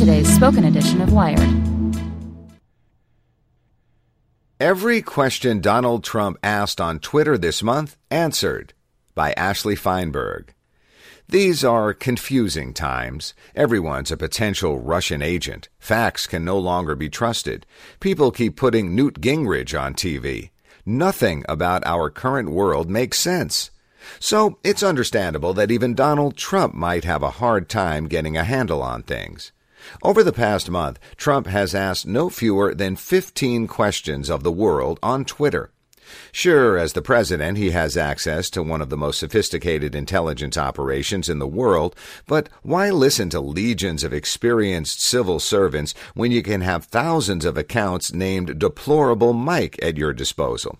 Today's spoken edition of Wired. Every question Donald Trump asked on Twitter this month answered by Ashley Feinberg. These are confusing times. Everyone's a potential Russian agent. Facts can no longer be trusted. People keep putting Newt Gingrich on TV. Nothing about our current world makes sense. So it's understandable that even Donald Trump might have a hard time getting a handle on things. Over the past month, Trump has asked no fewer than 15 questions of the world on Twitter. Sure, as the president, he has access to one of the most sophisticated intelligence operations in the world, but why listen to legions of experienced civil servants when you can have thousands of accounts named Deplorable Mike at your disposal?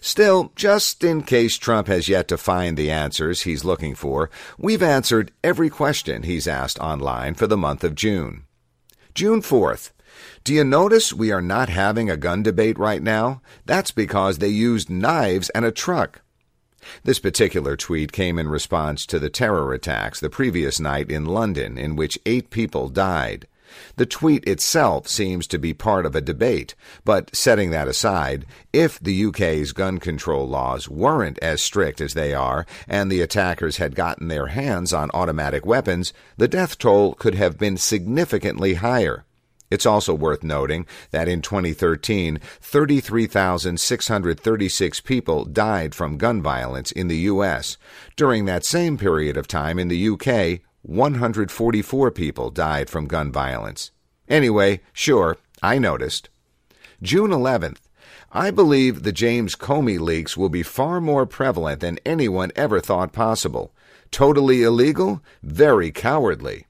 Still, just in case Trump has yet to find the answers he's looking for, we've answered every question he's asked online for the month of June. June 4th. Do you notice we are not having a gun debate right now? That's because they used knives and a truck. This particular tweet came in response to the terror attacks the previous night in London, in which eight people died. The tweet itself seems to be part of a debate, but setting that aside, if the UK's gun control laws weren't as strict as they are and the attackers had gotten their hands on automatic weapons, the death toll could have been significantly higher. It's also worth noting that in 2013, 33,636 people died from gun violence in the U.S. During that same period of time in the U.K., 144 people died from gun violence. Anyway, sure, I noticed. June 11th. I believe the James Comey leaks will be far more prevalent than anyone ever thought possible. Totally illegal? Very cowardly.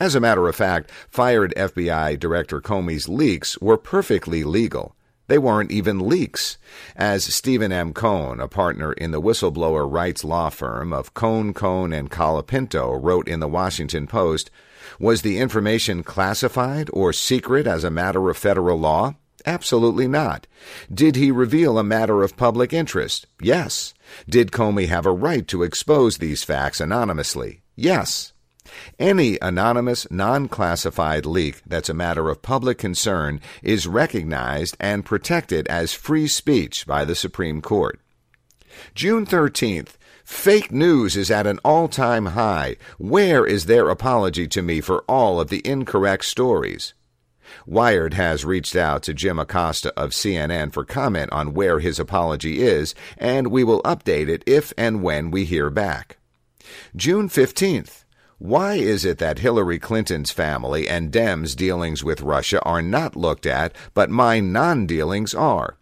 As a matter of fact, fired FBI Director Comey's leaks were perfectly legal. They weren't even leaks. As Stephen M. Kohn, a partner in the whistleblower rights law firm of Kohn, Kohn, and Colapinto, wrote in the Washington Post, was the information classified or secret as a matter of federal law? Absolutely not. Did he reveal a matter of public interest? Yes. Did Comey have a right to expose these facts anonymously? Yes. Any anonymous, non classified leak that's a matter of public concern is recognized and protected as free speech by the Supreme Court. June 13th. Fake news is at an all time high. Where is their apology to me for all of the incorrect stories? Wired has reached out to Jim Acosta of CNN for comment on where his apology is, and we will update it if and when we hear back. June 15th. Why is it that Hillary Clinton's family and Dems' dealings with Russia are not looked at, but my non dealings are?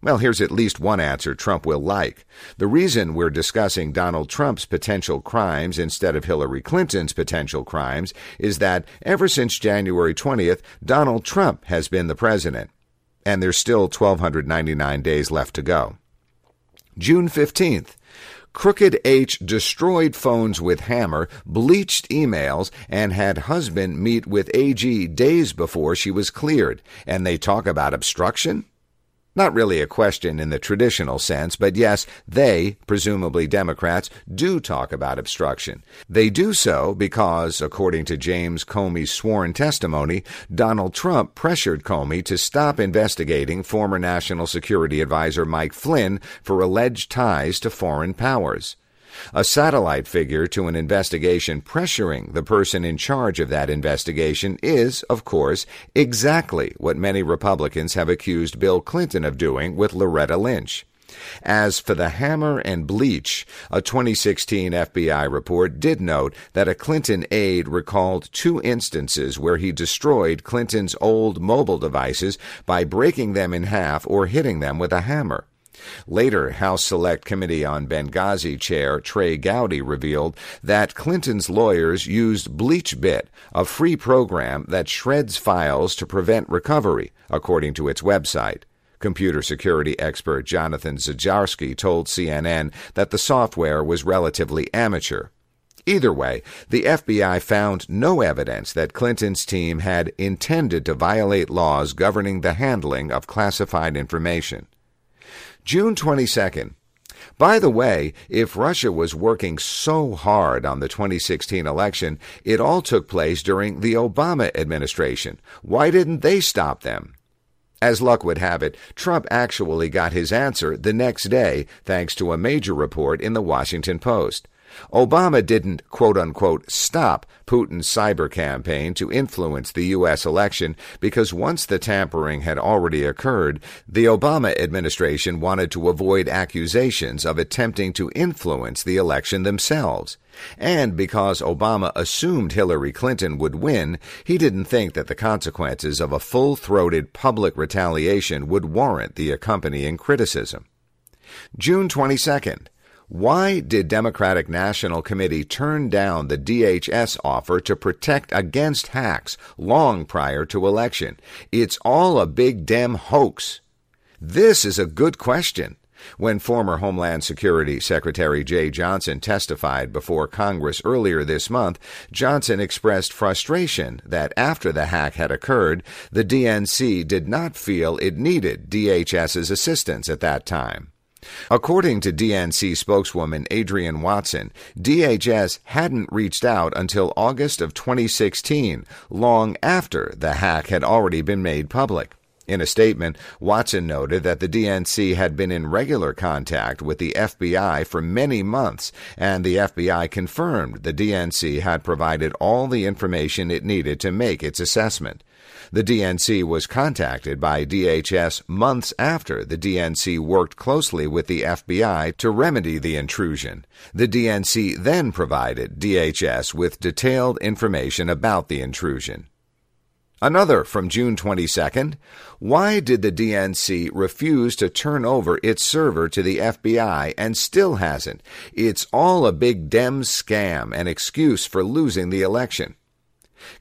Well, here's at least one answer Trump will like. The reason we're discussing Donald Trump's potential crimes instead of Hillary Clinton's potential crimes is that ever since January 20th, Donald Trump has been the president. And there's still 1,299 days left to go. June 15th. Crooked H destroyed phones with hammer, bleached emails, and had husband meet with AG days before she was cleared. And they talk about obstruction? Not really a question in the traditional sense, but yes, they, presumably Democrats, do talk about obstruction. They do so because, according to James Comey's sworn testimony, Donald Trump pressured Comey to stop investigating former National Security Advisor Mike Flynn for alleged ties to foreign powers a satellite figure to an investigation pressuring the person in charge of that investigation is, of course, exactly what many Republicans have accused Bill Clinton of doing with Loretta Lynch. As for the hammer and bleach, a 2016 FBI report did note that a Clinton aide recalled two instances where he destroyed Clinton's old mobile devices by breaking them in half or hitting them with a hammer. Later, House Select Committee on Benghazi Chair Trey Gowdy revealed that Clinton's lawyers used BleachBit, a free program that shreds files to prevent recovery, according to its website. Computer security expert Jonathan Zdziarski told CNN that the software was relatively amateur. Either way, the FBI found no evidence that Clinton's team had intended to violate laws governing the handling of classified information. June 22nd. By the way, if Russia was working so hard on the 2016 election, it all took place during the Obama administration. Why didn't they stop them? As luck would have it, Trump actually got his answer the next day thanks to a major report in the Washington Post. Obama didn't quote unquote stop Putin's cyber campaign to influence the U.S. election because once the tampering had already occurred, the Obama administration wanted to avoid accusations of attempting to influence the election themselves. And because Obama assumed Hillary Clinton would win, he didn't think that the consequences of a full throated public retaliation would warrant the accompanying criticism. June 22nd. Why did Democratic National Committee turn down the DHS offer to protect against hacks long prior to election? It's all a big Dem hoax. This is a good question. When former Homeland Security Secretary Jeh Johnson testified before Congress earlier this month, Johnson expressed frustration that after the hack had occurred, the DNC did not feel it needed DHS's assistance at that time. According to DNC spokeswoman Adrienne Watson, DHS hadn't reached out until August of 2016, long after the hack had already been made public. In a statement, Watson noted that the DNC had been in regular contact with the FBI for many months, and the FBI confirmed the DNC had provided all the information it needed to make its assessment. The DNC was contacted by DHS months after the DNC worked closely with the FBI to remedy the intrusion. The DNC then provided DHS with detailed information about the intrusion. Another from June 22nd. Why did the DNC refuse to turn over its server to the FBI and still hasn't? It's all a big Dem scam, an excuse for losing the election.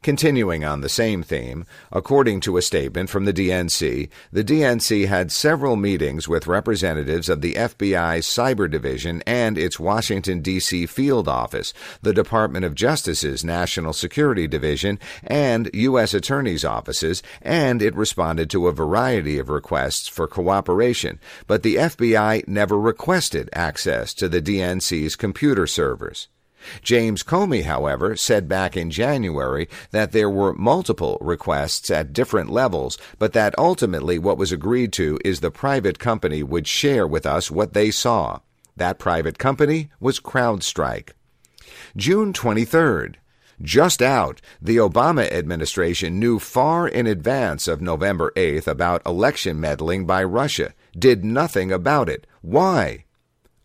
Continuing on the same theme, according to a statement from the DNC, the DNC had several meetings with representatives of the FBI's Cyber Division and its Washington, D.C. field office, the Department of Justice's National Security Division, and U.S. Attorney's offices, and it responded to a variety of requests for cooperation, but the FBI never requested access to the DNC's computer servers. James Comey, however, said back in January that there were multiple requests at different levels, but that ultimately what was agreed to is the private company would share with us what they saw. That private company was CrowdStrike. June 23rd. Just out, the Obama administration knew far in advance of November 8th about election meddling by Russia, did nothing about it. Why?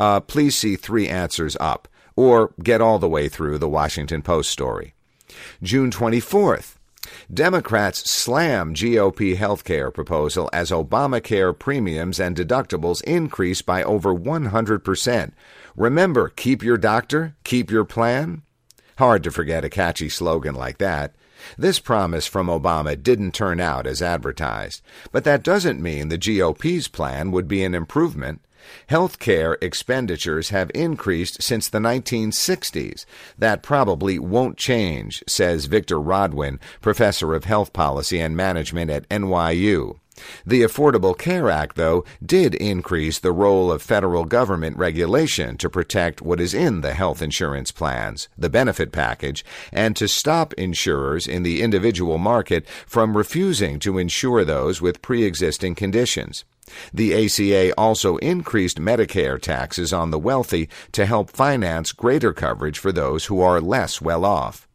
Uh, please see three answers up or get all the way through the Washington Post story. June 24th. Democrats slam GOP health care proposal as Obamacare premiums and deductibles increase by over 100%. Remember, keep your doctor, keep your plan? Hard to forget a catchy slogan like that. This promise from Obama didn't turn out as advertised, but that doesn't mean the GOP's plan would be an improvement. Health care expenditures have increased since the 1960s. That probably won't change, says Victor Rodwin, professor of health policy and management at NYU. The Affordable Care Act, though, did increase the role of federal government regulation to protect what is in the health insurance plans, the benefit package, and to stop insurers in the individual market from refusing to insure those with pre existing conditions. The ACA also increased Medicare taxes on the wealthy to help finance greater coverage for those who are less well off.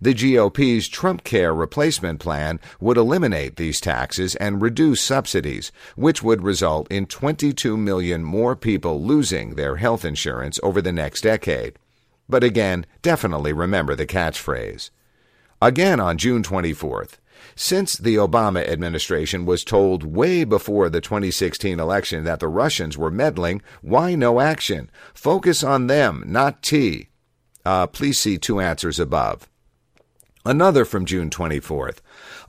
The GOP's Trump Care replacement plan would eliminate these taxes and reduce subsidies, which would result in 22 million more people losing their health insurance over the next decade. But again, definitely remember the catchphrase. Again on June 24th, since the Obama administration was told way before the 2016 election that the Russians were meddling, why no action? Focus on them, not T. Uh, please see two answers above. Another from June 24th.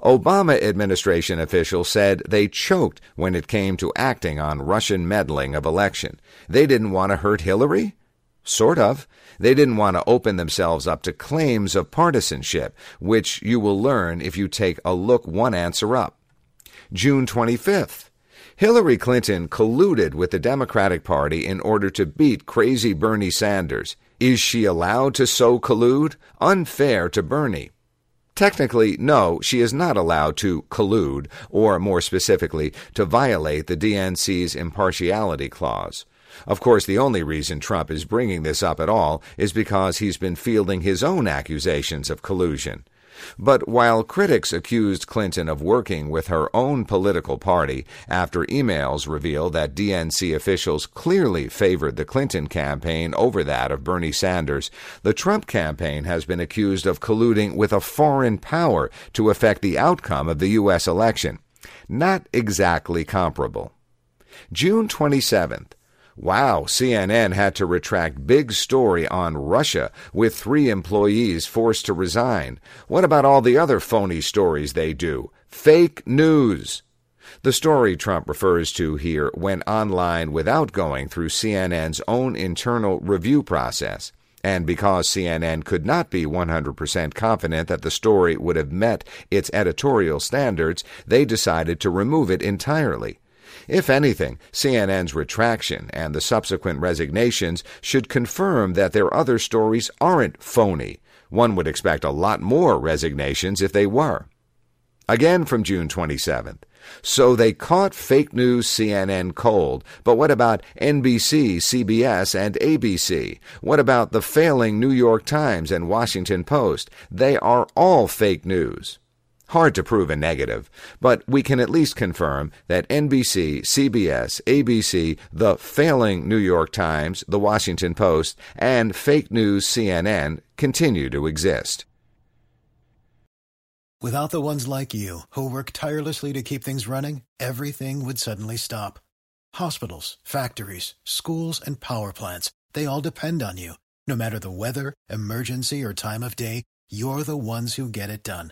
Obama administration officials said they choked when it came to acting on Russian meddling of election. They didn't want to hurt Hillary? Sort of. They didn't want to open themselves up to claims of partisanship, which you will learn if you take a look one answer up. June 25th. Hillary Clinton colluded with the Democratic Party in order to beat crazy Bernie Sanders. Is she allowed to so collude? Unfair to Bernie. Technically, no, she is not allowed to collude, or more specifically, to violate the DNC's impartiality clause. Of course, the only reason Trump is bringing this up at all is because he's been fielding his own accusations of collusion. But while critics accused Clinton of working with her own political party after emails revealed that DNC officials clearly favored the Clinton campaign over that of Bernie Sanders, the Trump campaign has been accused of colluding with a foreign power to affect the outcome of the U.S. election. Not exactly comparable. June 27th. Wow, CNN had to retract big story on Russia with three employees forced to resign. What about all the other phony stories they do? Fake news. The story Trump refers to here went online without going through CNN's own internal review process. And because CNN could not be 100% confident that the story would have met its editorial standards, they decided to remove it entirely. If anything, CNN's retraction and the subsequent resignations should confirm that their other stories aren't phony. One would expect a lot more resignations if they were. Again from June 27th. So they caught fake news CNN cold. But what about NBC, CBS, and ABC? What about the failing New York Times and Washington Post? They are all fake news. Hard to prove a negative, but we can at least confirm that NBC, CBS, ABC, the failing New York Times, the Washington Post, and fake news CNN continue to exist. Without the ones like you, who work tirelessly to keep things running, everything would suddenly stop. Hospitals, factories, schools, and power plants, they all depend on you. No matter the weather, emergency, or time of day, you're the ones who get it done.